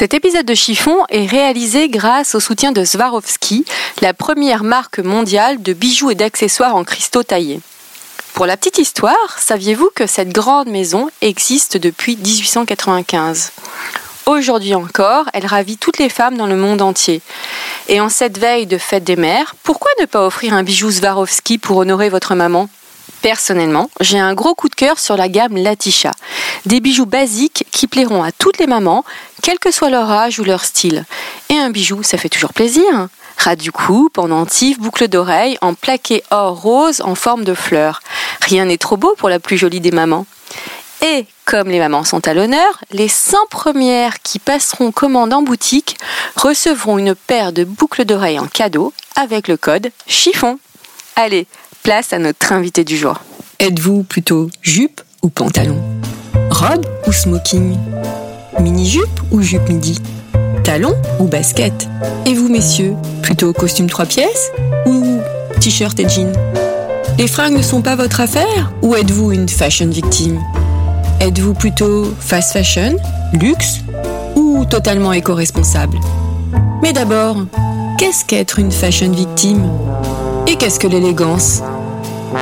Cet épisode de Chiffon est réalisé grâce au soutien de Swarovski, la première marque mondiale de bijoux et d'accessoires en cristaux taillés. Pour la petite histoire, saviez-vous que cette grande maison existe depuis 1895 Aujourd'hui encore, elle ravit toutes les femmes dans le monde entier. Et en cette veille de fête des mères, pourquoi ne pas offrir un bijou Swarovski pour honorer votre maman? Personnellement, j'ai un gros coup de cœur sur la gamme Latisha. Des bijoux basiques qui plairont à toutes les mamans, quel que soit leur âge ou leur style. Et un bijou, ça fait toujours plaisir. Ras du cou, pendentif, boucle d'oreille, en plaqué or rose en forme de fleur. Rien n'est trop beau pour la plus jolie des mamans. Et comme les mamans sont à l'honneur, les 100 premières qui passeront commande en boutique recevront une paire de boucles d'oreilles en cadeau avec le code chiffon. Allez, place à notre invité du jour. Êtes-vous plutôt jupe ou pantalon? Robe ou smoking? Mini-jupe ou jupe midi? Talon ou basket? Et vous messieurs, plutôt costume trois pièces ou t-shirt et jean Les fringues ne sont pas votre affaire ou êtes-vous une fashion victime? Êtes-vous plutôt fast fashion, luxe ou totalement éco-responsable? Mais d'abord, qu'est-ce qu'être une fashion victime? Et qu'est-ce que l'élégance?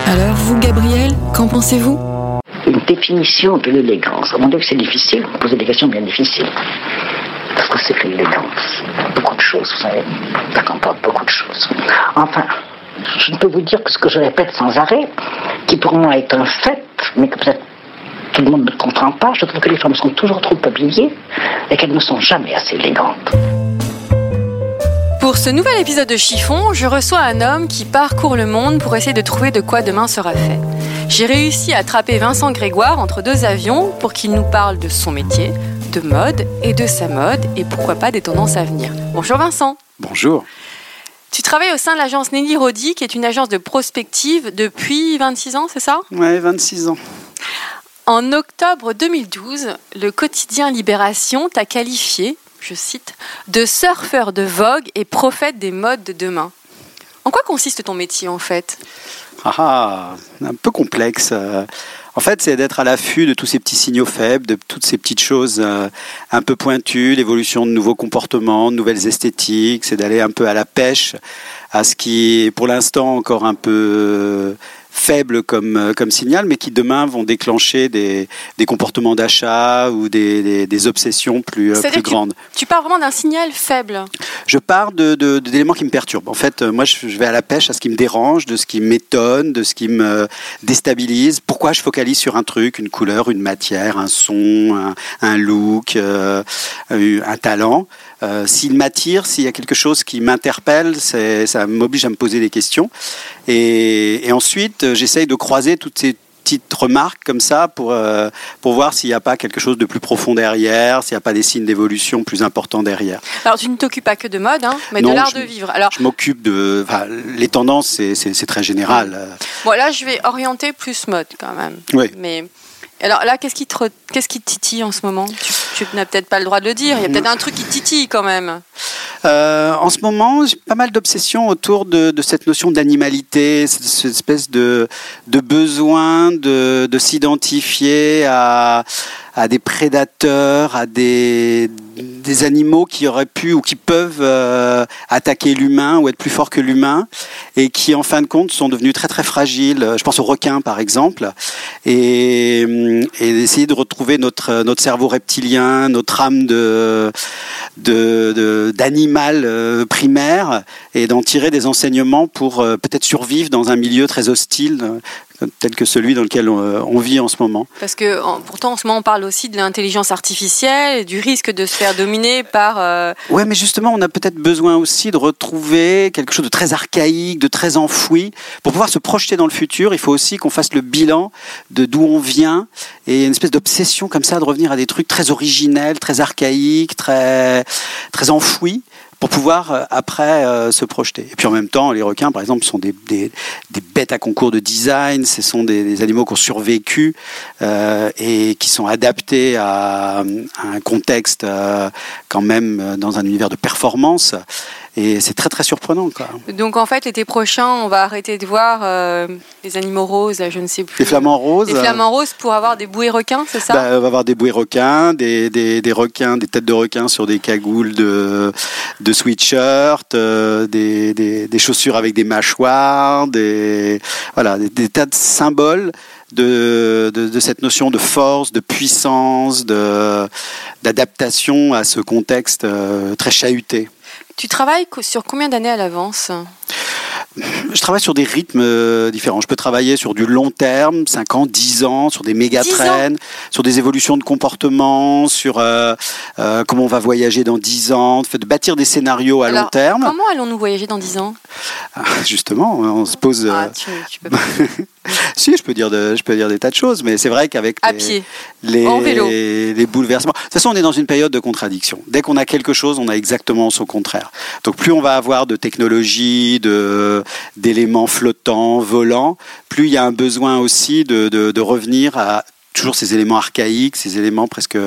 Alors vous, Gabriel, qu'en pensez-vous? Une définition de l'élégance. Mon avis, c'est difficile. Vous posez des questions bien difficiles. Parce que c'est que l'élégance Beaucoup de choses, vous savez. Ça comporte beaucoup de choses. Enfin, je ne peux vous dire que ce que je répète sans arrêt, qui pour moi est un fait, mais que peut-être tout le monde ne comprend pas, je trouve que les femmes sont toujours trop habillées et qu'elles ne sont jamais assez élégantes. Pour ce nouvel épisode de Chiffon, je reçois un homme qui parcourt le monde pour essayer de trouver de quoi demain sera fait. J'ai réussi à attraper Vincent Grégoire entre deux avions pour qu'il nous parle de son métier, de mode et de sa mode et pourquoi pas des tendances à venir. Bonjour Vincent. Bonjour. Tu travailles au sein de l'agence Nelly Rodi, qui est une agence de prospective depuis 26 ans, c'est ça? Ouais, 26 ans. En octobre 2012, le quotidien Libération t'a qualifié, je cite, de surfeur de vogue et prophète des modes de demain. En quoi consiste ton métier en fait? Ah, ah, un peu complexe. euh. En fait, c'est d'être à l'affût de tous ces petits signaux faibles, de toutes ces petites choses euh, un peu pointues, l'évolution de nouveaux comportements, de nouvelles esthétiques. C'est d'aller un peu à la pêche à ce qui est pour l'instant encore un peu euh, faible comme, euh, comme signal, mais qui demain vont déclencher des, des comportements d'achat ou des, des- des obsessions plus, euh, plus que tu- grandes. Tu parles vraiment d'un signal faible. Je pars de, de- d'éléments qui me perturbent. En fait, euh, moi, je, je vais à la pêche à ce qui me dérange, de ce qui m'étonne, de ce qui me déstabilise. Pourquoi je focalise sur un truc, une couleur, une matière, un son, un, un look, euh, un talent? Euh, S'il m'attire, s'il y a quelque chose qui m'interpelle, ça m'oblige à me poser des questions. Et, et ensuite, euh, j'essaye de croiser toutes ces petites remarques comme ça pour, euh, pour voir s'il n'y a pas quelque chose de plus profond derrière, s'il n'y a pas des signes d'évolution plus importants derrière. Alors tu ne t'occupes pas que de mode, hein, mais Non, de l'art de vivre. Alors Je m'occupe de. enfin, les tendances, c'est- très général. Bon, là je vais orienter plus mode quand même. Oui. Mais alors là, qu'est-ce qui te, qu'est-ce qui te titille en ce moment? Tu, tu n'as peut-être pas le droit de le dire. Il y a peut-être un truc qui titille quand même. Euh, en ce moment, j'ai pas mal d'obsessions autour de, cette notion d'animalité, cette, espèce de, besoin de, de s'identifier à des prédateurs, à des, des animaux qui auraient pu ou qui peuvent euh, attaquer l'humain ou être plus forts que l'humain et qui, en fin de compte, sont devenus très très fragiles. Je pense aux requins, par exemple, et, et d'essayer de retrouver notre, notre cerveau reptilien, notre âme de d'animal euh, primaire et d'en tirer des enseignements pour euh, peut-être survivre dans un milieu très hostile euh, tel que celui dans lequel on, vit en ce moment. Parce que pourtant en ce moment on parle aussi de l'intelligence artificielle et du risque de se faire dominer par. Euh... Ouais, mais justement on a peut-être besoin aussi de retrouver quelque chose de très archaïque, de très enfoui, pour pouvoir se projeter dans le futur. Il faut aussi qu'on fasse le bilan de d'où on vient et une espèce d'obsession comme ça de revenir à des trucs très originels, très archaïques, très très enfouis pour pouvoir euh, après euh, se projeter. Et puis en même temps, les requins, par exemple, sont des, des, des bêtes à concours de design, ce sont des, des animaux qui ont survécu euh, et qui sont adaptés à, un contexte euh, quand même dans un univers de performance. Et c'est très très surprenant. Quoi. Donc en fait, l'été prochain, on va arrêter de voir euh, les animaux roses, je ne sais plus. Les flamants roses. Les flamants roses pour avoir des bouées requins, c'est ça? Bah, On va avoir des bouées requins, des, des, des, requins, des têtes de requins sur des cagoules de, de sweatshirt, euh, des, des, des, chaussures avec des mâchoires, des, voilà, des, tas de symboles de, de, de, cette notion de force, de puissance, d'adaptation à ce contexte euh, très chahuté. Tu travailles sur combien d'années à l'avance? Je travaille sur des rythmes euh, différents. Je peux travailler sur du long terme, 5 ans, 10 ans, sur des méga traînes, sur des évolutions de comportement, sur euh, euh, comment on va voyager dans 10 ans, de bâtir des scénarios à Alors, long terme. Comment allons-nous voyager dans 10 ans? Ah, Justement, on se pose. Ah, tu, tu peux pas. si, je peux dire, de, je peux dire des tas de choses, mais c'est vrai qu'avec les, pied, les, en vélo. les bouleversements. De toute façon, on est dans une période de contradiction. Dès qu'on a quelque chose, on a exactement son contraire. Donc, plus on va avoir de technologie, de d'éléments flottants, volants, plus il y a un besoin aussi de, revenir à toujours ces éléments archaïques, ces éléments presque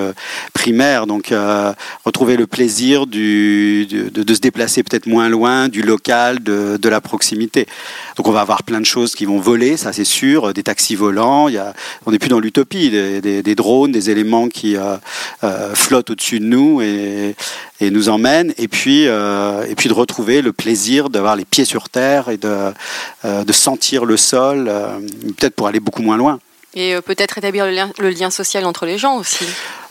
primaires. Donc, euh, retrouver le plaisir de, de, se déplacer peut-être moins loin, du local, de, de, la proximité. Donc, on va avoir plein de choses qui vont voler, ça c'est sûr, des taxis volants. Y a, on n'est plus dans l'utopie, des, des, drones, des éléments qui euh, euh, flottent au-dessus de nous et, et nous emmènent. Et puis, euh, et puis de retrouver le plaisir d'avoir les pieds sur terre et de, euh, de sentir le sol, euh, peut-être pour aller beaucoup moins loin. Et euh, peut-être établir le lien, le lien, social entre les gens aussi.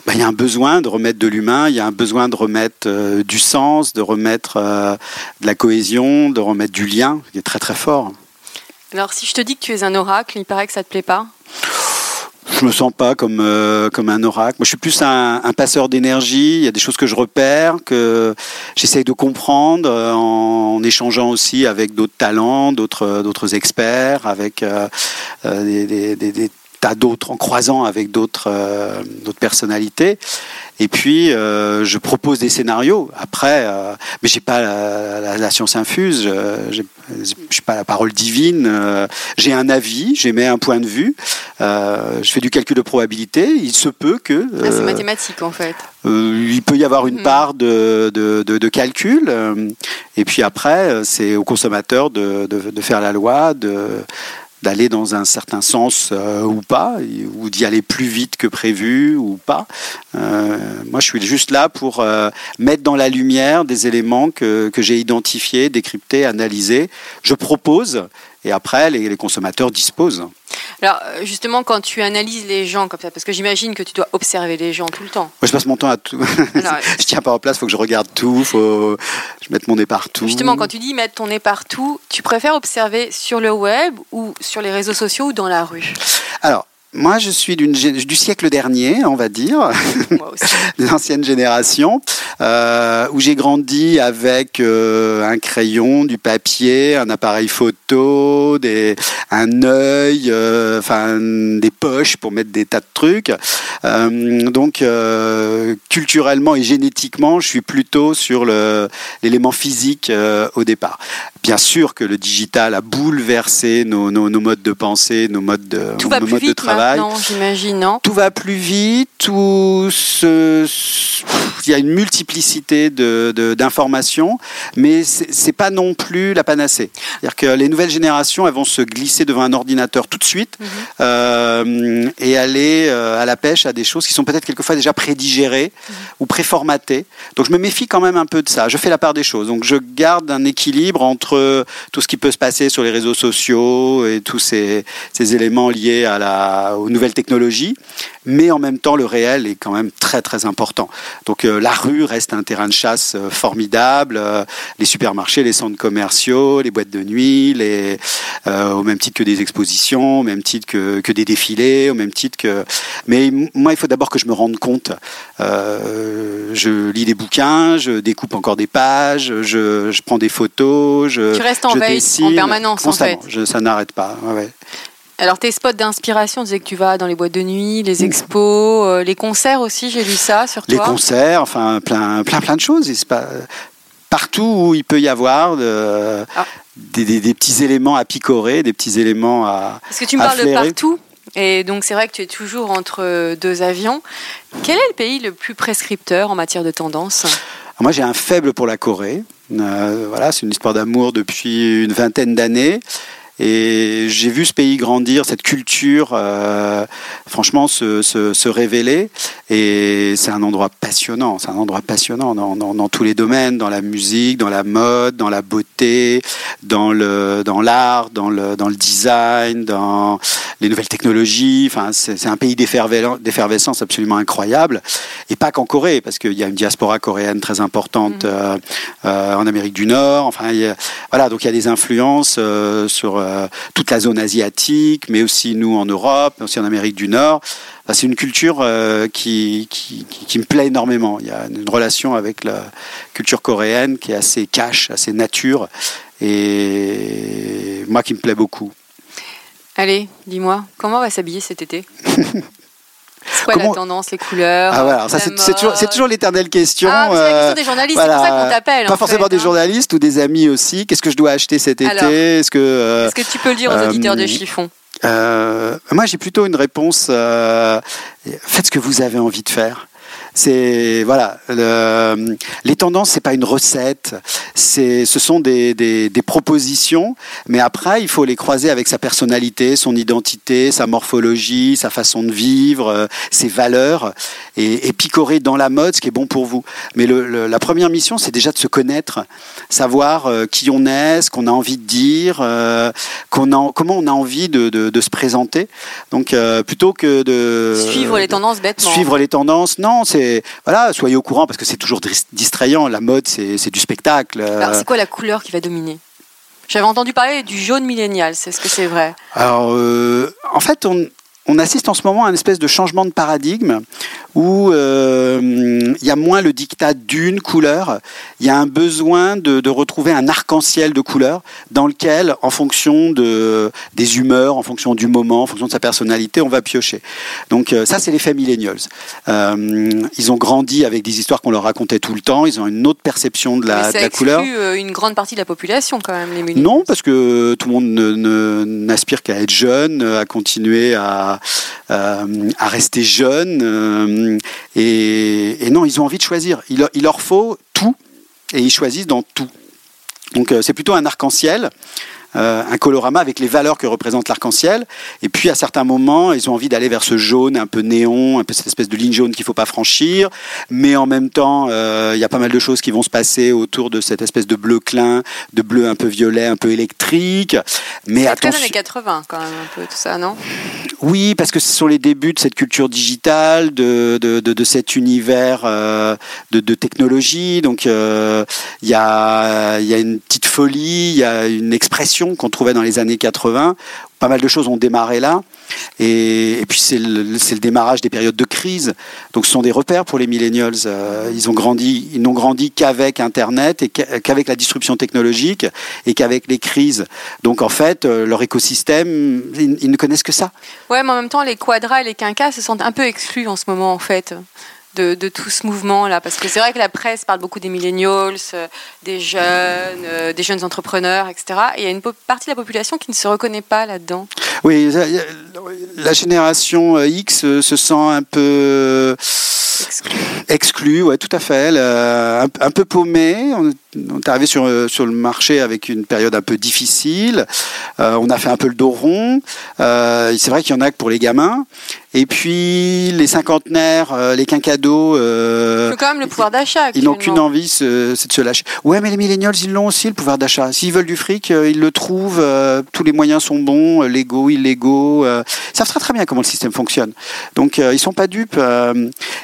Ben, il y a un besoin de remettre de l'humain, il y a un besoin de remettre euh, du sens, de remettre euh, de la cohésion, de remettre du lien, qui est très très fort. Alors si je te dis que tu es un oracle, il paraît que ça te plaît pas je me sens pas comme euh, comme un oracle. Moi, je suis plus un, un passeur d'énergie. Il y a des choses que je repère, que j'essaye de comprendre euh, en, en, échangeant aussi avec d'autres talents, d'autres d'autres experts, avec euh, des, des, des, des tas d'autres, en croisant avec d'autres euh, personnalités. Et puis, euh, je propose des scénarios. Après, euh, mais j'ai pas la, la, la, science infuse, je n'ai pas la parole divine. Euh, j'ai un avis, j'émets un point de vue. Euh, je fais du calcul de probabilité. Il se peut que. Ah, c'est mathématique en fait. il peut y avoir une Mhm. part de, de, de, de calcul. et puis après, c'est au consommateur de faire la loi, de d'aller dans un certain sens euh, ou pas, ou d'y aller plus vite que prévu ou pas. Euh, moi, je suis juste là pour euh, mettre dans la lumière des éléments que, que j'ai identifiés, décryptés, analysés. Je propose et après, les, les consommateurs disposent. Alors justement, quand tu analyses les gens comme ça, parce que j'imagine que tu dois observer les gens tout le temps. Moi, je passe mon temps à tout. Alors, je tiens pas en place, faut que je regarde tout, faut je mette mon nez partout. Justement, quand tu dis mettre ton nez partout, tu préfères observer sur le web ou sur les réseaux sociaux ou dans la rue? Alors, moi, je suis d'une, du siècle dernier, on va dire, de l'ancienne génération, euh, où j'ai grandi avec euh, un crayon, du papier, un appareil photo, des, un œil, euh, enfin des poches pour mettre des tas de trucs. Euh, donc, euh, culturellement et génétiquement, je suis plutôt sur le, l'élément physique euh, au départ. Bien sûr que le digital a bouleversé nos, nos, nos modes de pensée, nos modes de, Tout nos modes de vite travail maintenant, j'imagine, non tout va plus vite, tout se, il y a une multiplicité de, de, d'informations, mais c'est, pas non plus la panacée. C'est-à-dire que les nouvelles générations, elles vont se glisser devant un ordinateur tout de suite Mhm. euh, et aller euh, à la pêche à des choses qui sont peut-être quelquefois déjà prédigérées Mhm. ou préformatées. Donc je me méfie quand même un peu de ça. Je fais la part des choses. Donc je garde un équilibre entre tout ce qui peut se passer sur les réseaux sociaux et tous ces, ces éléments liés à la, aux nouvelles technologies, mais en même temps le réel est quand même très très important. Donc la rue reste un terrain de chasse formidable. les supermarchés, les centres commerciaux, les boîtes de nuit, les, au même titre que des expositions, au même titre que, que des défilés, au même titre que. Mais moi, il faut d'abord que je me rende compte. je lis des bouquins, je découpe encore des pages, je, je prends des photos. Je, tu restes en veille en permanence, en fait. Je, ça n'arrête pas. Ouais, alors tes spots d'inspiration, tu disais que tu vas dans les boîtes de nuit, les expos, euh, les concerts aussi, j'ai lu ça sur toi. Les concerts, enfin plein, plein, plein de choses. Pas, partout où il peut y avoir de, ah. des, petits éléments à picorer, des petits éléments à. Parce que tu me parles de partout. Et donc c'est vrai que tu es toujours entre deux avions. Quel est le pays le plus prescripteur en matière de tendance? Moi j'ai un faible pour la Corée. Euh, voilà, c'est une histoire d'amour depuis une vingtaine d'années. Et j'ai vu ce pays grandir, cette culture, euh, franchement, se, se, se, révéler. Et c'est un endroit passionnant. C'est un endroit passionnant dans, dans, dans, tous les domaines, dans la musique, dans la mode, dans la beauté, dans le dans l'art, dans le dans le design, dans les nouvelles technologies. Enfin, c'est un pays d'effervescence absolument incroyable. Et pas qu'en Corée, parce qu'il y a une diaspora coréenne très importante mmh. euh, euh, en Amérique du Nord. Enfin, a, voilà, donc il y a des influences sur euh, toute la zone asiatique, mais aussi nous en Europe, aussi en Amérique du Nord. c'est une culture euh, qui, qui, me plaît énormément. Il y a une relation avec la culture coréenne qui est assez cash, assez nature, et moi qui me plaît beaucoup. Allez, dis-moi, comment on va s'habiller cet été? C'est quoi la tendance, les couleurs ah, c'est, toujours, l'éternelle question. Ah, c'est la question euh, des journalistes, c'est pour ça qu'on t'appelle. Pas forcément des hein. journalistes ou des amis aussi. Qu'est-ce que je dois acheter cet été Est-ce que, euh, est-ce que tu peux le dire aux auditeurs de euh, Chiffon Moi, j'ai plutôt une réponse. faites ce que vous avez envie de faire. C'est voilà, les tendances, c'est pas une recette, c'est ce sont des, des, des, propositions, mais après il faut les croiser avec sa personnalité, son identité, sa morphologie, sa façon de vivre, euh, ses valeurs, et, et, picorer dans la mode ce qui est bon pour vous. Mais le, la première mission, c'est déjà de se connaître, savoir euh, qui on est, ce qu'on a envie de dire, euh, qu'on a, comment on a envie de, de, de se présenter. Donc plutôt que de suivre les tendances bêtement. Suivre les tendances, non, c'est voilà, soyez au courant parce que c'est toujours distrayant. La mode, c'est du spectacle. c'est quoi la couleur qui va dominer? J'avais entendu parler du jaune millénial. C'est ce que c'est vrai? Alors, euh, en fait, on, on assiste en ce moment à une espèce de changement de paradigme où euh, il y a moins le dictat d'une couleur, il y a un besoin de, retrouver un arc-en-ciel de couleurs dans lequel, en fonction de, des humeurs, en fonction du moment, en fonction de sa personnalité, on va piocher. Donc euh, ça, c'est l'effet millennials. Euh, ils ont grandi avec des histoires qu'on leur racontait tout le temps, ils ont une autre perception de la, Mais ça de la couleur. une grande partie de la population quand même, les millennials. Non, parce que tout le monde n'aspire qu'à être jeune, à continuer à, à rester jeune euh, et, non, ils ont envie de choisir. Il, leur faut tout et ils choisissent dans tout. Donc euh, c'est plutôt un arc-en-ciel. Euh, un colorama avec les valeurs que représente l'arc-en-ciel. Et puis à certains moments, ils ont envie d'aller vers ce jaune un peu néon, un peu cette espèce de ligne jaune qu'il faut pas franchir. Mais en même temps, il y a pas mal de choses qui vont se passer autour de cette espèce de bleu clin, de bleu un peu violet, un peu électrique. Mais attention. années 80 quand même un peu tout ça, non? Oui, parce que ce sont les débuts de cette culture digitale, de, de, de, cet univers euh, de, de, technologie. Donc euh, il y, a, y a une petite folie, il y a une expression qu'on trouvait dans les années 80 pas mal de choses ont démarré là. Et, puis c'est le, démarrage des périodes de crise. Donc ce sont des repères pour les millennials. Euh, ils ont grandi, ils n'ont grandi qu'avec Internet et qu'avec la disruption technologique et qu'avec les crises. Donc en fait, euh, leur écosystème, ils, ne connaissent que ça. Ouais, mais en même temps, les quadras et les quinquas se sentent un peu exclus en ce moment en fait de, tout ce mouvement-là Parce que c'est vrai que la presse parle beaucoup des millennials, euh, des jeunes, euh, des jeunes entrepreneurs, etc. Et il y a une partie de la population qui ne se reconnaît pas là-dedans. Oui, la génération euh, X se sent un peu exclu. ouais, tout à fait. un, un, peu paumé. On, est arrivé sur, sur le marché avec une période un peu difficile. on a fait un peu le dos rond. c'est vrai qu'il y en a que pour les gamins. Et puis les cinquantenaires, euh, les quinquados. Euh, quand même le pouvoir d'achat. Ils n'ont qu'une envie, c'est de se lâcher. Ouais, mais les millennials, ils l'ont aussi le pouvoir d'achat. S'ils veulent du fric, euh, ils le trouvent. Euh, tous les moyens sont bons, légaux, illégaux. ils savent très très bien comment le système fonctionne. Donc ils sont pas dupes.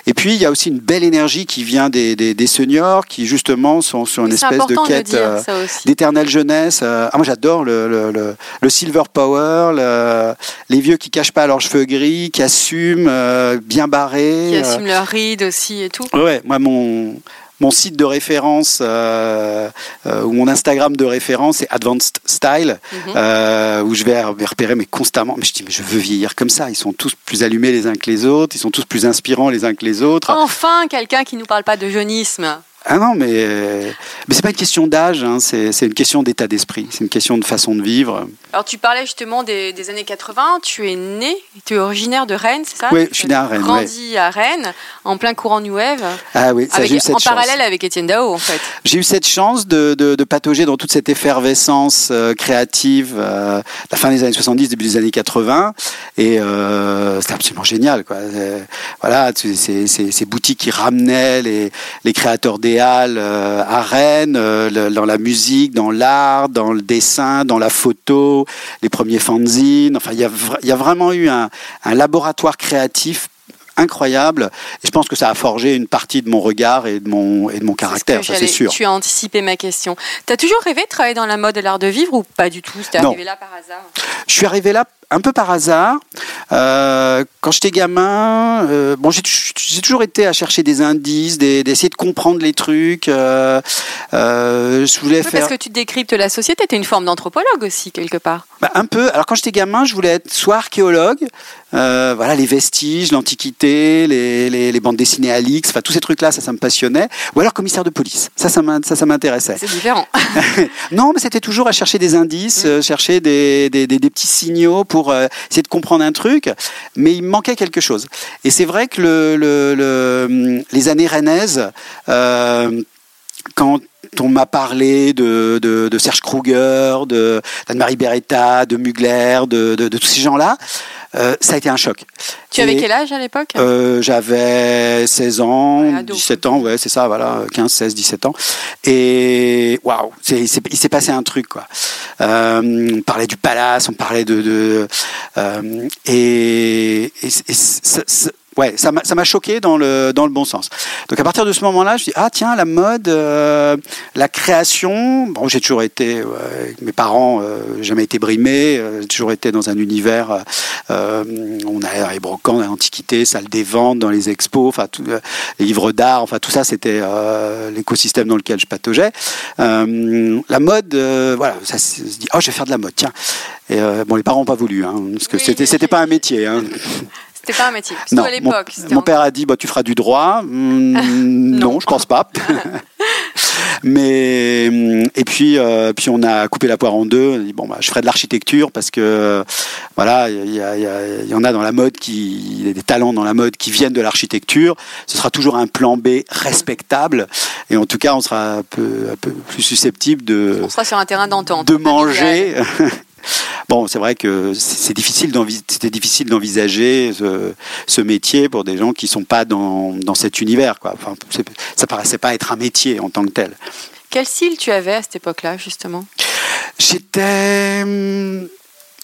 et puis il y a aussi une belle énergie qui vient des, des, des seniors qui justement sont sur une espèce de quête euh, d'éternelle jeunesse. Euh, ah, moi j'adore le, le, le, le silver power, le- les vieux qui cachent pas leurs cheveux gris, qui assument, euh, bien barrés. Qui assument leur ride aussi et tout. Ouais, moi mon mon site de référence euh, euh, ou mon Instagram de référence c'est Advanced Style Mhm. euh, où je vais vais repérer mais constamment mais je dis mais je veux vieillir comme ça ils sont tous plus allumés les uns que les autres ils sont tous plus inspirants les uns que les autres Enfin, quelqu'un qui nous parle pas de jeunisme. Ah non mais mais c'est pas une question d'âge hein, c'est une question d'état d'esprit c'est une question de façon de vivre Alors, tu parlais justement des, des années 80. Tu es né, tu es originaire de Rennes, c'est ça? Oui, je suis né à Rennes, Grandi à Rennes, en plein courant New Wave, ah oui ça avec- j'ai eu cette en chance parallèle avec Étienne Dao, en fait. J'ai eu cette chance de, de, de patauger dans toute cette effervescence euh, créative, euh, la fin des années 70, début des années 80, et euh, c'était absolument génial. Quoi. Euh, voilà, ces, ces boutiques qui ramenaient les, les créateurs des euh, à Rennes, euh, dans la musique, dans l'art, dans le dessin, dans la photo, les premiers fanzines. Enfin, il y a, y vraiment eu un, un laboratoire créatif incroyable. Et je pense que ça a forgé une partie de mon regard et de mon et de mon ce caractère ça c'est sûr. Tu as anticipé ma question. Tu as toujours rêvé de travailler dans la mode et l'art de vivre ou pas du tout? C'était arrivé là par hasard? Je suis arrivé là un peu par hasard. Euh, quand j'étais gamin, euh, bon, j'ai toujours été à chercher des indices, des- d'essayer de comprendre les trucs. euh, euh, je voulais Oui, faire Parce que tu décryptes la société, tu es une forme d'anthropologue aussi, quelque part. bah, un peu. Alors quand j'étais gamin, je voulais être soit archéologue, voilà les vestiges, l'antiquité, les, les, les bandes dessinées Alix, enfin tous ces trucs-là, ça, ça me passionnait. Ou alors commissaire de police, ça, ça m'in- ça, ça m'intéressait. C'est différent. Non, mais c'était toujours à chercher des indices, euh, chercher des, des, des- des petits signaux pour euh, essayer de comprendre un truc. Mais il manquait quelque chose. Et c'est vrai que le- les années rennaises, euh, quand on m'a parlé de, de, de Serge Kruger, de d'Anne-Marie Beretta, de Mugler, de, de, tous ces gens-là, euh, ça a été un choc. tu avais quel âge à l'époque? euh, j'avais 16 ans, Ouais, ado. 17 ans, ouais, c'est ça, voilà, 15, 16, 17 ans. Et waouh, il s'est passé un truc, quoi. Euh, on parlait du palace, on parlait de. de et, et- et ça- ça- ouais, ça m'a choqué dans le, dans le bon sens. Donc à partir de ce moment-là, je dis ah tiens la mode, euh, la création. Bon, j'ai toujours été, avec mes parents, euh, jamais été brimé, euh, j'ai toujours été dans un univers. euh, on a les brocantes, l'antiquité, salle des ventes, dans les expos, enfin tout, euh, les livres d'art, enfin tout ça, c'était euh, l'écosystème dans lequel je pataugeais. Euh, la mode, euh, voilà, ça se dit oh je vais faire de la mode, tiens. Et euh, bon, les parents n'ont pas voulu, hein, parce que Oui, c'était c'était pas un métier. Hein. C'était pas un métier. Surtout à mon, l'époque. mon père a dit bah, tu feras du droit. Hum, non. Non. je pense pas. Mais hum, et puis euh, puis on a coupé la poire en deux. On a dit bon bah je ferai de l'architecture parce que voilà il y, en a dans la mode qui il y a des talents dans la mode qui viennent de l'architecture. Ce sera toujours un plan B respectable et en tout cas on sera un peu un peu plus susceptible de On sera sur un terrain d'entente. de manger. Bon, c'est vrai que c'est difficile c'était difficile d'envisager ce, ce métier pour des gens qui sont pas dans, dans cet univers. Quoi. Enfin, ça paraissait pas être un métier en tant que tel. Quel style tu avais à cette époque-là, justement? J'étais hum,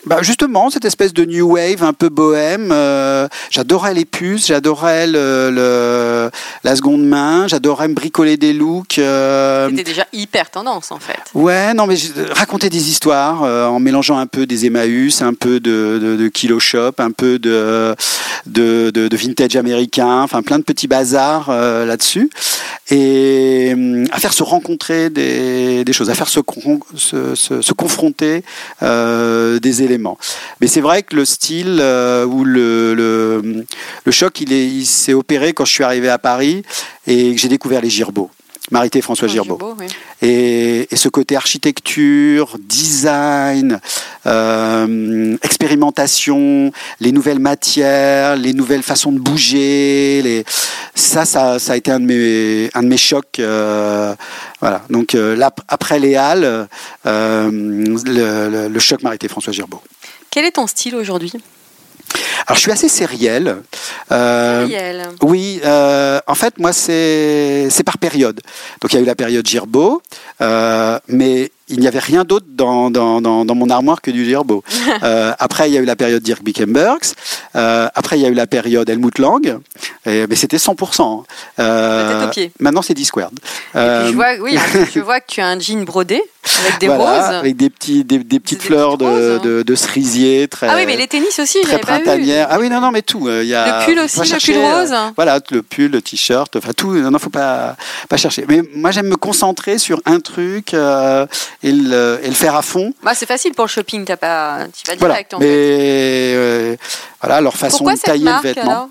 bah justement cette espèce de new wave un peu bohème. euh, j'adorais les puces, j'adorais le, le- la seconde main, j'adorais me bricoler des looks. euh, C'était déjà hyper tendance, en fait. Ouais, non, mais raconter des histoires euh, en mélangeant un peu des Emmaüs, un peu de, de, de Kilo Shop, un peu de, de, vintage américain, enfin plein de petits bazars là-dessus. Et hum, à faire se rencontrer des, des choses, à faire se, se, se, se confronter des éléments. Mais c'est vrai que le style euh, ou le, choc, il s'est opéré quand je suis arrivé à Paris et que j'ai découvert les Girbeaux. Marité François Girbeau. Girbeau, oui. Et, et ce côté architecture, design, euh, expérimentation, les nouvelles matières, les nouvelles façons de bouger, les... ça, ça, ça a été un de mes, un de mes chocs. euh, voilà. Donc euh, là, après les Halles, le, le- le choc m'a arrêté François Girbeau. Quel est ton style aujourd'hui? Alors je suis assez sériel. Euh, oui, euh, en fait, moi, c'est c'est par période. Donc, il y a eu la période Girbeau, euh, mais il n'y avait rien d'autre dans, dans, dans, dans mon armoire que du Girbeau. Euh, après, il y a eu la période Dirk Bickenbergs. Euh, après, il y a eu la période Helmut Lang. Et, mais c'était 100%. Euh, tête aux pieds. Maintenant, c'est D-Squared. Je vois, oui, je vois que tu as un jean brodé avec des Voilà, roses. Avec des, petits, des, des petites Des fleurs petites roses, de, de, de cerisier très, Ah oui, mais les tennis aussi, très j'avais pas vu. printanières. Ah oui, non, non, mais tout. euh, il y a, Le pull aussi, pas le chercher, pull euh, rose. Voilà, le pull, le t-shirt, enfin tout. Non, non, faut pas, pas chercher. Mais moi, j'aime me concentrer sur un truc euh, et, le, et le faire à fond. Bah, c'est facile pour le shopping, t'as pas, tu vas Voilà. direct en Mais fait. euh, voilà, leur façon Pourquoi de tailler marque le vêtement.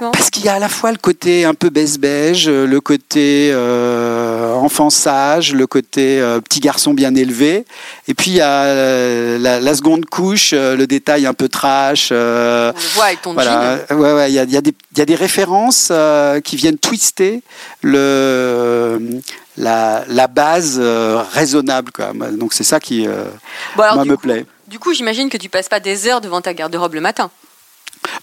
alors Parce qu'il y a à la fois le côté un peu beige-beige, euh, le côté euh, enfant sage, le côté euh, petit garçon bien élevé, et puis il y a euh, la, la seconde couche, euh, le détail un peu trash. euh, On le voit avec ton voilà, jean. ouais, ouais, il y a, y a des, il y a des références euh, qui viennent twister le la, la base euh, raisonnable, quoi. Donc c'est ça qui euh, Bon, alors, moi, du me coup- plaît. Du coup, j'imagine que tu passes pas des heures devant ta garde-robe le matin.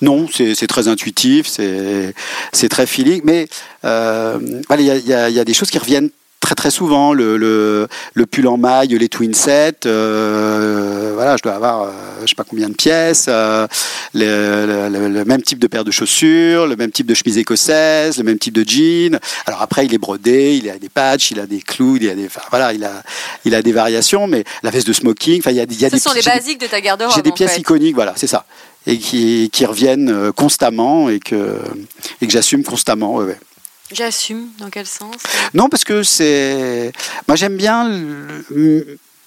Non, c'est très intuitif, c'est très feeling, mais euh, voilà, y y il y a des choses qui reviennent très très souvent. Le, le, le pull en maille, les twin sets, euh, voilà, je dois avoir euh, je sais pas combien de pièces, euh, le, même type de paire de chaussures, le même type de chemise écossaise, le même type de jean. Alors après, il est brodé, il a des patchs, il a des clous, il a des, enfin, voilà, il a il a des variations, mais la veste de smoking, enfin, il y a, il y a Ce des sont les basiques de ta garde-robe. j'ai des pièces fait. iconiques, voilà, c'est ça. Et qui, qui reviennent constamment et que, et que j'assume constamment. ouais, ouais. J'assume. Dans quel sens? Non, parce que c'est. Moi, j'aime bien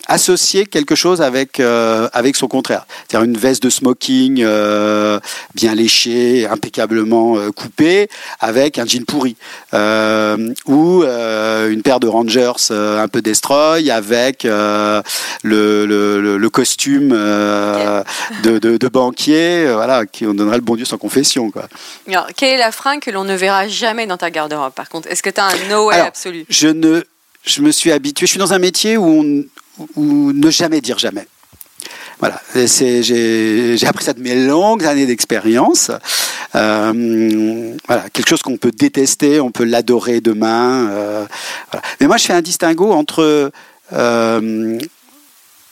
associer quelque chose avec, euh, avec son contraire. C'est-à-dire une veste de smoking euh, bien léchée, impeccablement euh, coupée, avec un jean pourri. Euh, ou une paire de Rangers un peu destroy avec le, le, le- costume de, de, de banquier, voilà, qui on donnerait le bon Dieu sans confession. Quoi. Alors, quelle est la fringue que l'on ne verra jamais dans ta garde-robe Par contre, est-ce que tu as un no way Alors, absolu? je ne je me suis habitué je suis dans un métier où on où ne jamais dire jamais. Voilà j'ai appris ça de mes longues années d'expérience. Euh, quelque chose qu'on peut détester on peut l'adorer demain euh, mais moi je fais un distinguo entre euh,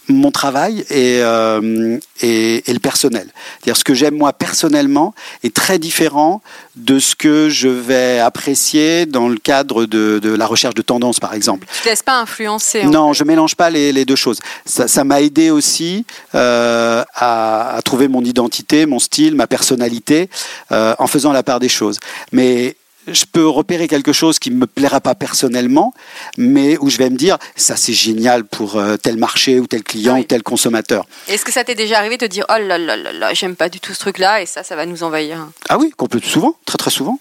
mon travail et, euh, et, et le personnel. C'est-à-dire ce que j'aime moi personnellement est très différent de ce que je vais apprécier dans le cadre de, de la recherche de tendance, par exemple. Tu te laisses pas influencer. en Non, je mélange pas les, les deux choses. Ça ça m'a aidé aussi euh, à, à trouver mon identité, mon style, ma personnalité euh, en faisant la part des choses. Mais je peux repérer quelque chose qui me plaira pas personnellement, mais où je vais me dire ça c'est génial pour euh, tel marché ou tel client oui. ou tel consommateur. Est-ce que ça t'est déjà arrivé de te dire oh là là là là, j'aime pas du tout ce truc-là et ça, ça va nous envahir? Ah oui, complètement souvent, très très souvent,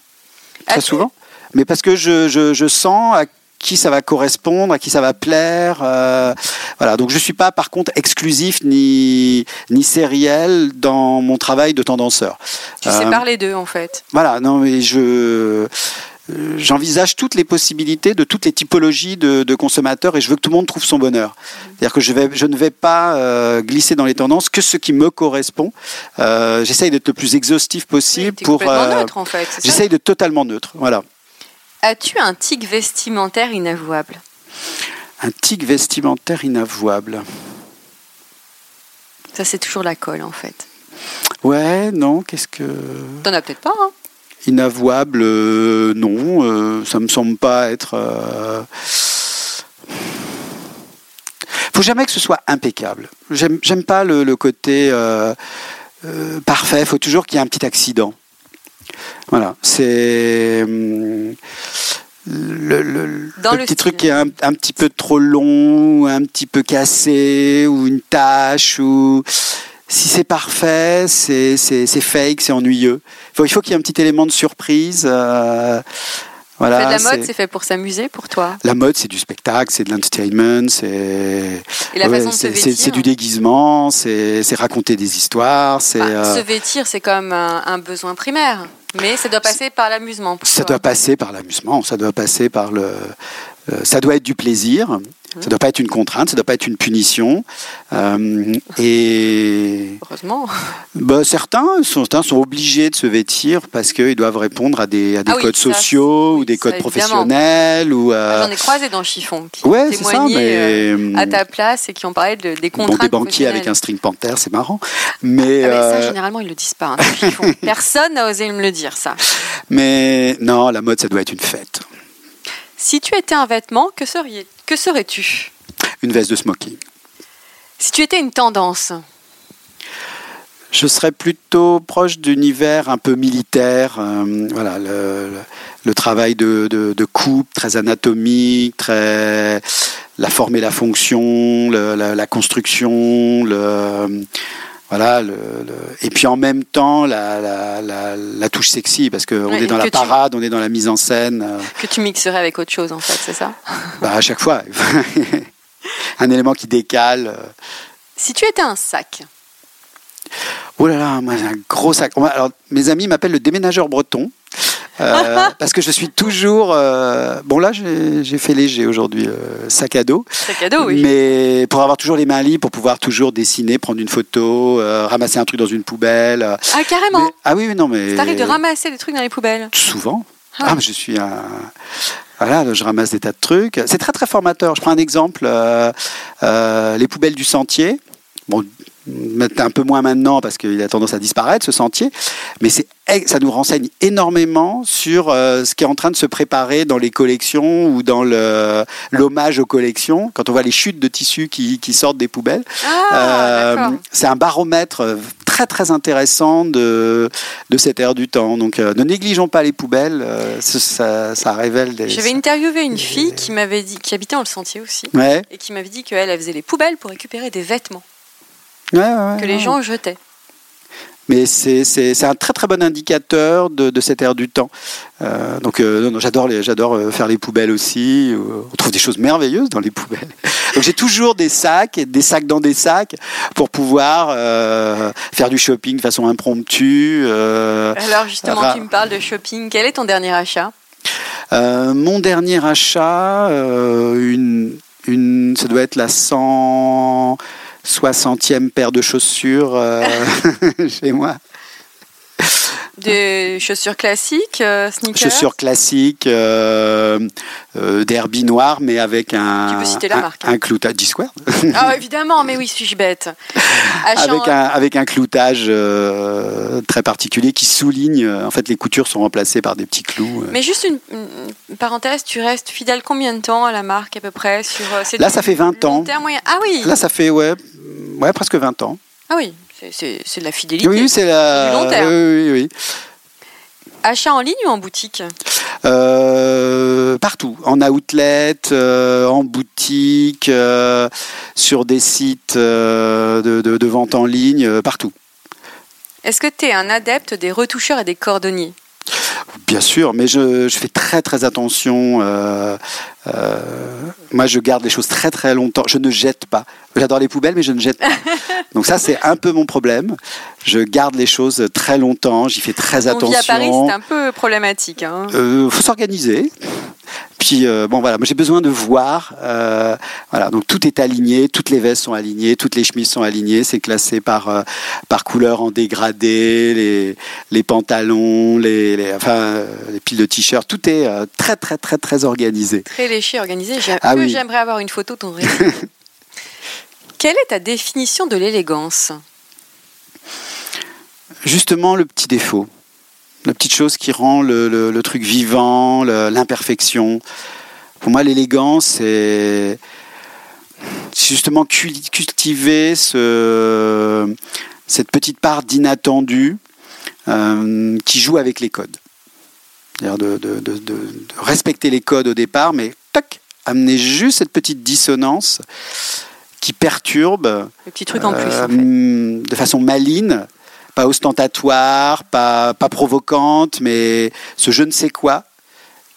très Ah, tu- souvent. Mais parce que je, je, je sens à qui ça va correspondre, à qui ça va plaire. euh, voilà. Donc je suis pas par contre exclusif ni ni sériel dans mon travail de tendanceur. Tu Euh, sépares les deux en fait. Voilà. Non, mais je J'envisage toutes les possibilités de toutes les typologies de, de consommateurs et je veux que tout le monde trouve son bonheur. C'est-à-dire que je, vais, je ne vais pas euh, glisser dans les tendances que ce qui me correspond. Euh, J'essaye d'être le plus exhaustif possible pour. euh, neutre en fait. c'est ça J'essaye de totalement neutre. Voilà. As-tu un tic vestimentaire inavouable? Un tic vestimentaire inavouable. Ça, c'est toujours la colle en fait. Ouais, non, qu'est-ce que. T'en as peut-être pas, hein? Inavouable, euh, non, euh, ça me semble pas être. euh, Faut jamais que ce soit impeccable. J'aime pas le, le côté euh, parfait. Faut toujours qu'il y ait un petit accident. Voilà, c'est hum, le, le- Dans le le petit style. truc qui est un, un petit peu trop long, un petit peu cassé, ou une tache, ou si c'est parfait, c'est fake, c'est ennuyeux. Faut- il faut qu'il y ait un petit élément de surprise. euh, voilà, Fait la mode, c'est- fait pour s'amuser pour toi? la mode, c'est du spectacle, c'est de l'entertainment, c'est Et la ouais, du déguisement, c'est c'est raconter des histoires, c'est Bah, euh, Se vêtir, c'est comme un, un besoin primaire. Mais ça doit passer par l'amusement. ça doit passer par l'amusement, ça doit passer par le ça doit être du plaisir. Ça ne doit pas être une contrainte, ça ne doit pas être une punition. Euh, et Heureusement. bah, certains, sont, certains sont obligés de se vêtir parce qu'ils doivent répondre à des, à des Ah oui, codes ça, sociaux oui, ou des codes professionnels. Ou, euh, J'en ai croisé dans Chiffon qui Ouais, ça, mais, euh, à ta place et qui ont parlé de, des bon, contraintes. des banquiers avec un string panther, c'est marrant. Mais, Ah, mais ça, euh, généralement, ils le disent pas. hein. Personne n'a osé me le dire, ça. mais non, la mode, ça doit être une fête. Si tu étais un vêtement, que, serais-tu? Une veste de smoking. Si tu étais une tendance, Je serais plutôt proche d'univers un peu militaire. euh, voilà, le, le- le travail de, de, de coupe très anatomique, très la forme et la fonction, le- la, la construction, le voilà, le, le- et puis en même temps la, la, la, la touche sexy parce qu'on Ouais, est dans la tu- parade, on est dans la mise en scène. euh, que tu mixerais avec autre chose, en fait, c'est ça? Bah, à chaque fois, un élément qui décale. euh, Si tu étais un sac, Oh là là, moi j'ai un gros sac. Alors, mes amis m'appellent le déménageur breton. Euh, parce que je suis toujours. euh, bon, là, j'ai fait léger aujourd'hui, euh, sac à dos. sac à dos, oui. Mais pour avoir toujours les mains libres, pour pouvoir toujours dessiner, prendre une photo, ramasser un truc dans une poubelle. Ah, carrément mais- ah oui, oui, non, mais. T'arrives de ramasser des trucs dans les poubelles? Souvent. Ah. Ah, mais je suis un. Voilà, je ramasse des tas de trucs. C'est très très formateur. Je prends un exemple. les poubelles du sentier. Bon, un peu moins maintenant parce qu'il a tendance à disparaître ce sentier, mais ça nous renseigne énormément sur euh, ce qui est en train de se préparer dans les collections ou dans l'hommage aux collections. Quand on voit les chutes de tissus qui, qui sortent des poubelles, Ah, euh, c'est un baromètre très très intéressant de, de cette ère du temps. Donc euh, ne négligeons pas les poubelles, euh, ça, ça révèle des... J'avais interviewé une fille qui m'avait dit, qui habitait dans le sentier aussi, Ouais, et qui m'avait dit qu'elle, elle faisait les poubelles pour récupérer des vêtements ouais, ouais, ouais, que les gens jetaient. Mais c'est un très très bon indicateur de, de cette ère du temps. Euh, donc euh, j'adore euh, faire les poubelles aussi. Euh, On trouve des choses merveilleuses dans les poubelles. Donc j'ai toujours des sacs, des sacs dans des sacs pour pouvoir euh, faire du shopping de façon impromptue. Alors justement, tu me parles de shopping. Quel est ton dernier achat? Mon dernier achat, une, une, ça doit être la 160e paire de chaussures euh, chez moi. Des chaussures classiques, euh, sneakers Chaussures classiques, euh, euh, noir, mais avec un, Tu peux citer la un, marque, hein. un cloutage, G-Square, Ah évidemment, mais oui, suis-je bête. Avec un, avec un cloutage euh, très particulier qui souligne, euh, en fait les coutures sont remplacées par des petits clous. euh. Mais juste une, une parenthèse, tu restes fidèle combien de temps à la marque à peu près sur Là, ça fait 20 ans. moyen? Ah oui, Là, ça fait ouais, ouais, presque 20 ans. ah oui, c'est- de la fidélité. Oui, c'est la... Du long terme. Oui, oui, oui. Achat en ligne ou en boutique Euh, partout, en outlet, euh, en boutique, euh, sur des sites de, de- de vente en ligne, partout. Est-ce que tu es un adepte des retoucheurs et des cordonniers? Bien sûr, mais je, je fais très très attention. euh, euh, moi, je garde les choses très très longtemps. Je ne jette pas. J'adore les poubelles, mais je ne jette pas. Donc ça, c'est un peu mon problème. Je garde les choses très longtemps. J'y fais très On vit attention. à Paris, c'est un peu problématique. hein. Euh, faut s'organiser. Puis euh, bon voilà, moi j'ai besoin de voir. euh, voilà, donc tout est aligné, toutes les vestes sont alignées, toutes les chemises sont alignées. C'est classé par euh, par couleur en dégradé, les les pantalons, les, les- enfin les piles de t-shirts, tout est très très très très organisé. Très léché, organisé. Ah oui. J'aimerais avoir une photo de ton rêve. Quelle est ta définition de l'élégance? Justement le petit défaut, la petite chose qui rend le, le- le truc vivant, l'imperfection. Pour moi, l'élégance, c'est justement cul- cultiver ce, cette petite part d'inattendu euh, qui joue avec les codes. C'est-à-dire de, de- de- de- de respecter les codes au départ, mais toc, amener juste cette petite dissonance qui perturbe Le petit truc en plus. euh, en fait. de façon maligne, pas ostentatoire, pas, pas provocante, mais ce je ne sais quoi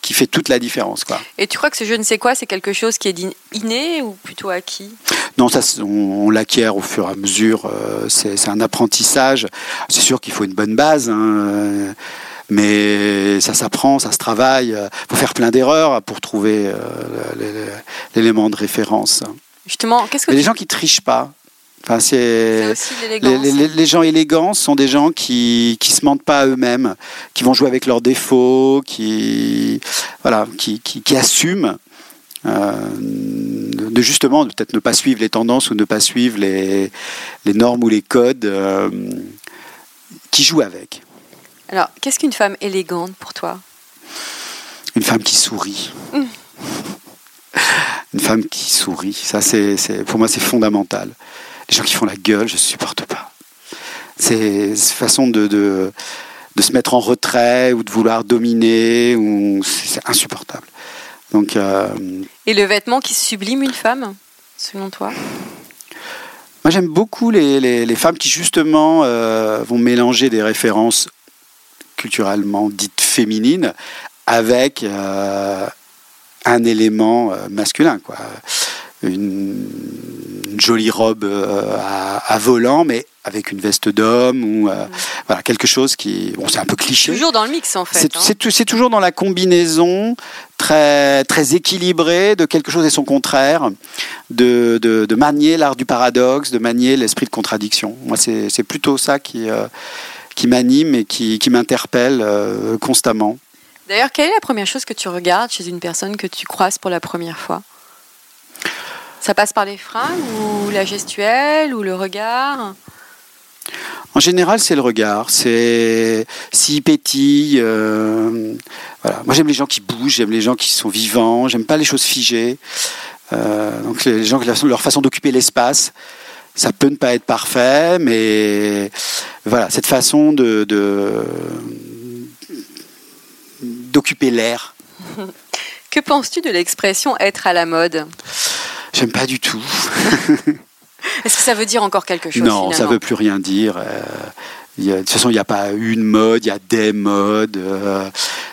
qui fait toute la différence. Quoi. Et tu crois que ce je ne sais quoi, c'est quelque chose qui est inné ou plutôt acquis? Non, ça, on, on l'acquiert au fur et à mesure. euh, c'est c'est un apprentissage. C'est sûr qu'il faut une bonne base. hein, euh, mais ça s'apprend, ça se travaille. Il faut faire plein d'erreurs pour trouver l'élément de référence. Justement, qu'est-ce que les gens qui trichent pas. Enfin, c'est les, les, gens élégants sont des gens qui qui se mentent pas à eux-mêmes, qui vont jouer avec leurs défauts, qui voilà, qui, qui, qui assument euh, de justement peut-être ne pas suivre les tendances ou ne pas suivre les, les normes ou les codes, euh, qui jouent avec. Alors, qu'est-ce qu'une femme élégante pour toi? Une femme qui sourit. Mmh. Une femme qui sourit, ça c'est, pour moi c'est fondamental. Les gens qui font la gueule, je ne supporte pas. C'est une façon de, de, de, se mettre en retrait ou de vouloir dominer, ou, c'est insupportable. Donc, euh, Et le vêtement qui sublime une femme, selon toi? Moi j'aime beaucoup les, les, les, femmes qui justement euh, vont mélanger des références culturellement dites féminines avec euh, un élément masculin. Quoi. Une, jolie robe à, volant, mais avec une veste d'homme ou mm. voilà quelque chose qui bon c'est un peu cliché. Toujours dans le mix en fait. C'est hein. toujours dans la combinaison très, très équilibré de quelque chose et son contraire, de, de, manier l'art du paradoxe, de manier l'esprit de contradiction. Moi, c'est plutôt ça qui, euh, qui m'anime et qui, qui m'interpelle euh, constamment. D'ailleurs, quelle est la première chose que tu regardes chez une personne que tu croises pour la première fois? Ça passe par les fringues ou la gestuelle ou le regard? En général, c'est le regard. C'est s'il pétille. Euh, voilà. Moi, j'aime les gens qui bougent, j'aime les gens qui sont vivants, j'aime pas les choses figées. Euh, donc, les gens, leur façon d'occuper l'espace, ça peut ne pas être parfait, mais voilà, cette façon de d'occuper l'air. Que penses-tu de l'expression être à la mode J'aime pas du tout. Est-ce que ça veut dire encore quelque chose Non, ça ne veut plus rien dire. Euh, de toute façon, il n'y a pas une mode, il y a des modes, euh,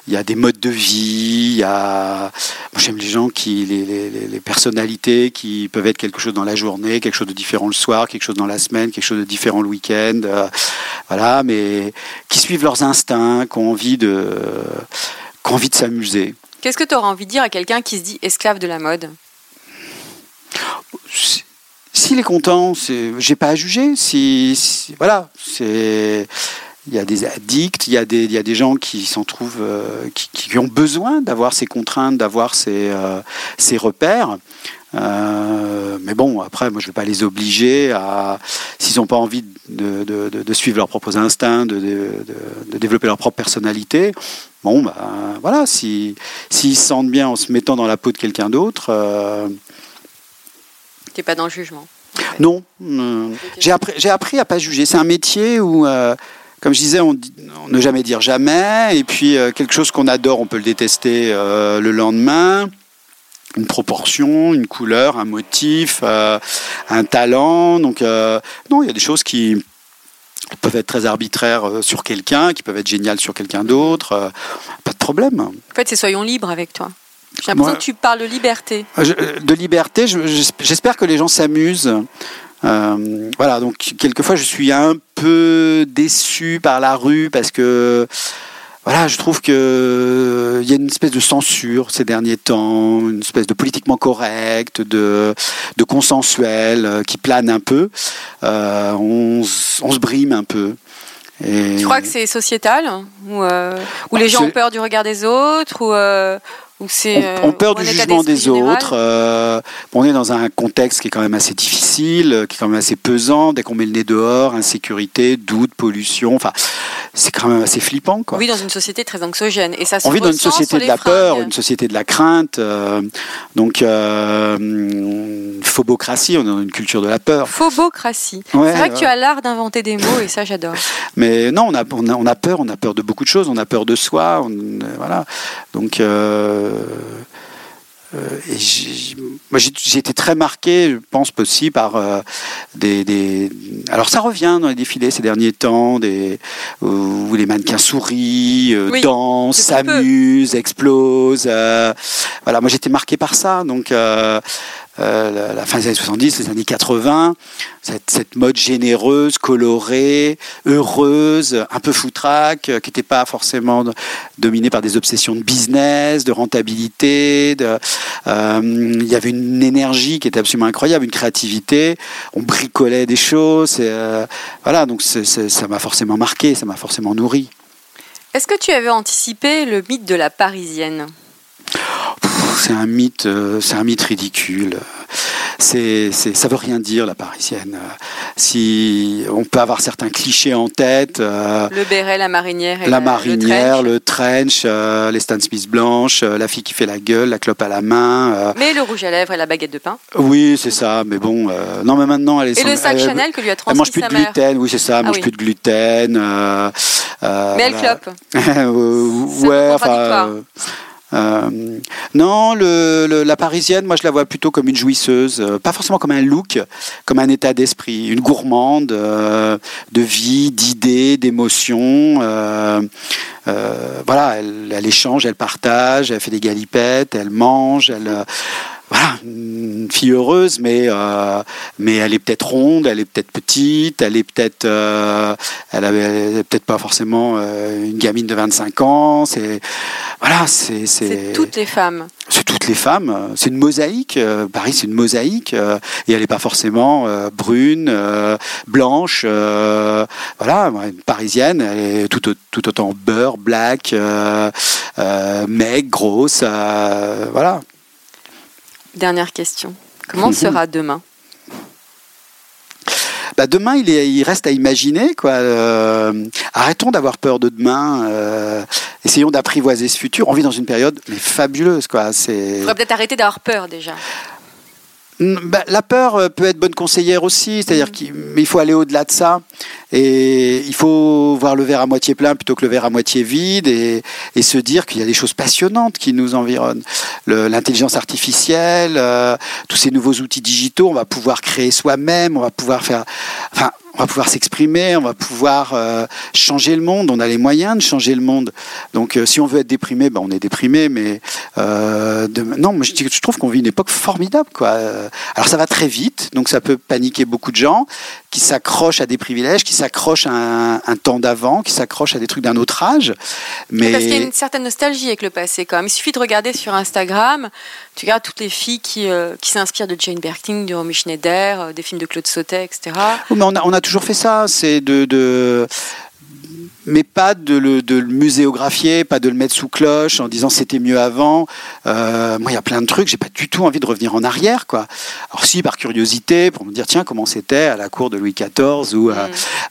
il y a des modes de vie. Il a... J'aime les gens qui, les, personnalités qui peuvent être quelque chose dans la journée, quelque chose de différent le soir, quelque chose dans la semaine, quelque chose de différent le week-end. Euh, voilà, mais qui suivent leurs instincts, qui ont envie de, qui ont envie de s'amuser. Qu'est-ce que tu auras envie de dire à quelqu'un qui se dit esclave de la mode s'il est content, j'ai pas à juger. Voilà, il y a des addicts, il y a des, gens qui s'en trouvent, euh, qui, ont besoin d'avoir ces contraintes, d'avoir ces, euh, ces repères. Euh, mais bon, après, moi, je ne vais pas les obliger à, s'ils n'ont pas envie de, de, de, suivre leurs propres instincts, de, développer leur propre personnalité. Bon, ben voilà, s'ils se sentent bien en se mettant dans la peau de quelqu'un d'autre pas dans le jugement Non. Euh, j'ai appris, j'ai appris à pas juger. C'est un métier où, euh, comme je disais, on, ne jamais dire jamais. Et puis, euh, quelque chose qu'on adore, on peut le détester le lendemain. Une proportion, une couleur, un motif, un talent. Donc, non, il y a des choses qui peuvent être très arbitraires sur quelqu'un, qui peuvent être géniales sur quelqu'un d'autre. pas de problème. En fait, c'est soyons libres avec toi. J'ai l'impression que tu parles de liberté. Euh, euh, de liberté, j'espère que les gens s'amusent. Euh, voilà, donc quelquefois je suis un peu déçu par la rue parce que voilà, je trouve que il y a une espèce de censure ces derniers temps, une espèce de politiquement correct, de, de consensuel qui plane un peu. on, on, se brime un peu. Et... Tu crois que c'est sociétal ou, ou les gens ont peur du regard des autres ou on, on, peur du jugement des autres. Euh, on est dans un contexte qui est quand même assez difficile, qui est quand même assez pesant. Dès qu'on met le nez dehors, insécurité, doute, pollution. Enfin, c'est quand même assez flippant. Quoi. On vit dans une société très anxiogène. Et ça on vit dans une société de la peur, une société de la crainte. Euh, donc, euh, phobocratie, on est dans une culture de la peur. Phobocratie. c'est vrai que tu as l'art d'inventer des mots et ça, j'adore. Mais non, on a, on a, peur, on a peur de beaucoup de choses. On a peur de soi. voilà. Donc, euh, euh, et moi, j'ai été très marqué, je pense aussi par euh, des, Alors, ça revient dans les défilés ces derniers temps, des, où les mannequins sourient, dansent, s'amusent, explosent. voilà, moi j'étais marqué par ça. Donc euh, la, fin des années 70, les années 80, cette, cette mode généreuse, colorée, heureuse, un peu foutraque, euh, qui n'était pas forcément dominée par des obsessions de business, de rentabilité. De, euh, il y avait une énergie qui était absolument incroyable, une créativité. On bricolait des choses. Et, voilà, donc ça m'a forcément marqué, ça m'a forcément nourri. Est-ce que tu avais anticipé le mythe de la parisienne? C'est un mythe, c'est un mythe ridicule. C'est, ça veut rien dire la parisienne. Euh, Si on peut avoir certains clichés en tête, euh, Le béret, la marinière et la le marinière, trench. le trench, euh, les Stan Smith blanches, euh, la fille qui fait la gueule, la clope à la main. Mais le rouge à lèvres et la baguette de pain. oui, c'est ça. Mais bon, non, mais maintenant elle est. Et le sac elle- Chanel que lui a Elle transmis mange plus de mère. gluten, oui c'est ça, elle Ah mange oui. plus de gluten. Mais elle voilà. clope. Ouais, enfin. Euh, non, la parisienne, moi je la vois plutôt comme une jouisseuse, euh, pas forcément comme un look, comme un état d'esprit, une gourmande euh, de vie, d'idées, d'émotions. voilà, elle échange, elle partage, elle fait des galipettes, elle mange, elle. Voilà, une fille heureuse, mais euh, mais elle est peut-être ronde, elle est peut-être petite, elle est peut-être euh, elle avait peut-être pas forcément euh, une gamine de 25 ans. C'est voilà, c'est C'est toutes les femmes. c'est toutes les femmes. C'est une mosaïque. Paris, c'est une mosaïque. Et elle n'est pas forcément brune, blanche. Voilà, une parisienne, elle est tout, tout autant beurre, black, maigre, grosse. Voilà. Dernière question. Comment sera demain? Bah, demain, il, est, il reste à imaginer. Quoi. Euh, arrêtons d'avoir peur de demain. euh, essayons d'apprivoiser ce futur. On vit dans une période mais fabuleuse. Quoi. C'est... Il faudrait peut-être arrêter d'avoir peur déjà. Bah, la peur euh, peut être bonne conseillère aussi, c'est-à-dire qu'il mais il faut aller au-delà de ça. Et il faut voir le verre à moitié plein plutôt que le verre à moitié vide et, se dire qu'il y a des choses passionnantes qui nous environnent. L'intelligence artificielle, euh, tous ces nouveaux outils digitaux, on va pouvoir créer soi-même, on va pouvoir faire... Enfin, on va pouvoir s'exprimer, on va pouvoir euh, changer le monde, on a les moyens de changer le monde. Donc euh, si on veut être déprimé, ben, on est déprimé, mais non, je, je trouve qu'on vit une époque formidable. Quoi. Alors ça va très vite, donc ça peut paniquer beaucoup de gens qui s'accrochent à des privilèges, qui s'accrochent à un, un temps d'avant, qui s'accrochent à des trucs d'un autre âge. Mais Parce qu'il y a une certaine nostalgie avec le passé quand même. Il suffit de regarder sur Instagram, tu regardes toutes les filles qui, euh, qui s'inspirent de Jane Birkin, de Romy Schneider, euh, des films de Claude Sautet, etc. Oui, mais on a, on a toujours fait ça, c'est de, de- mais pas de le, de le muséographier, pas de le mettre sous cloche en disant c'était mieux avant. Euh, moi, il y a plein de trucs, j'ai pas du tout envie de revenir en arrière, quoi. Alors si, par curiosité, pour me dire tiens comment c'était à la cour de Louis XIV ou euh,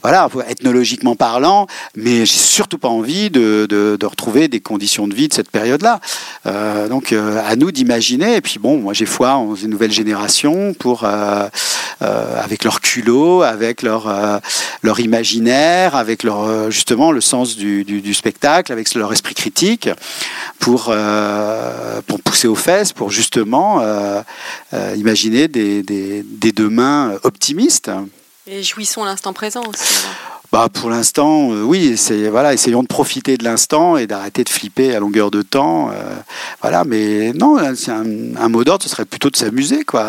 voilà, ethnologiquement parlant, mais j'ai surtout pas envie de, de, de retrouver des conditions de vie de cette période-là. Euh, donc euh, à nous d'imaginer. Et puis bon, moi j'ai foi en une nouvelle génération pour euh, euh, avec leur culot, avec leur euh, leur imaginaire, avec leur euh, le sens du, du, du spectacle, avec leur esprit critique, pour euh, pour pousser aux fesses, pour justement euh, euh, imaginer des, des, des demain optimistes. Et jouissons l'instant présent aussi. alors. Bah pour l'instant, euh, oui, c'est voilà, essayons de profiter de l'instant et d'arrêter de flipper à longueur de temps. euh, voilà, mais non, un, un mot d'ordre, ce serait plutôt de s'amuser, quoi,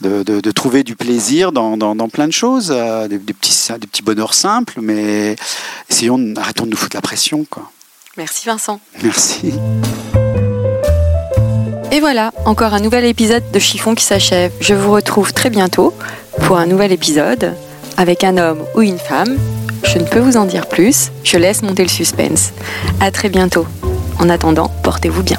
de, de- de trouver du plaisir dans, dans, dans plein de choses, euh, des, des petits des petits bonheurs simples, mais essayons, de- arrêtons de nous foutre la pression, quoi. Merci Vincent. Merci. Et voilà, encore un nouvel épisode de Chiffon qui s'achève. Je vous retrouve très bientôt pour un nouvel épisode avec un homme ou une femme. Je ne peux vous en dire plus, je laisse monter le suspense. À très bientôt. En attendant, portez-vous bien.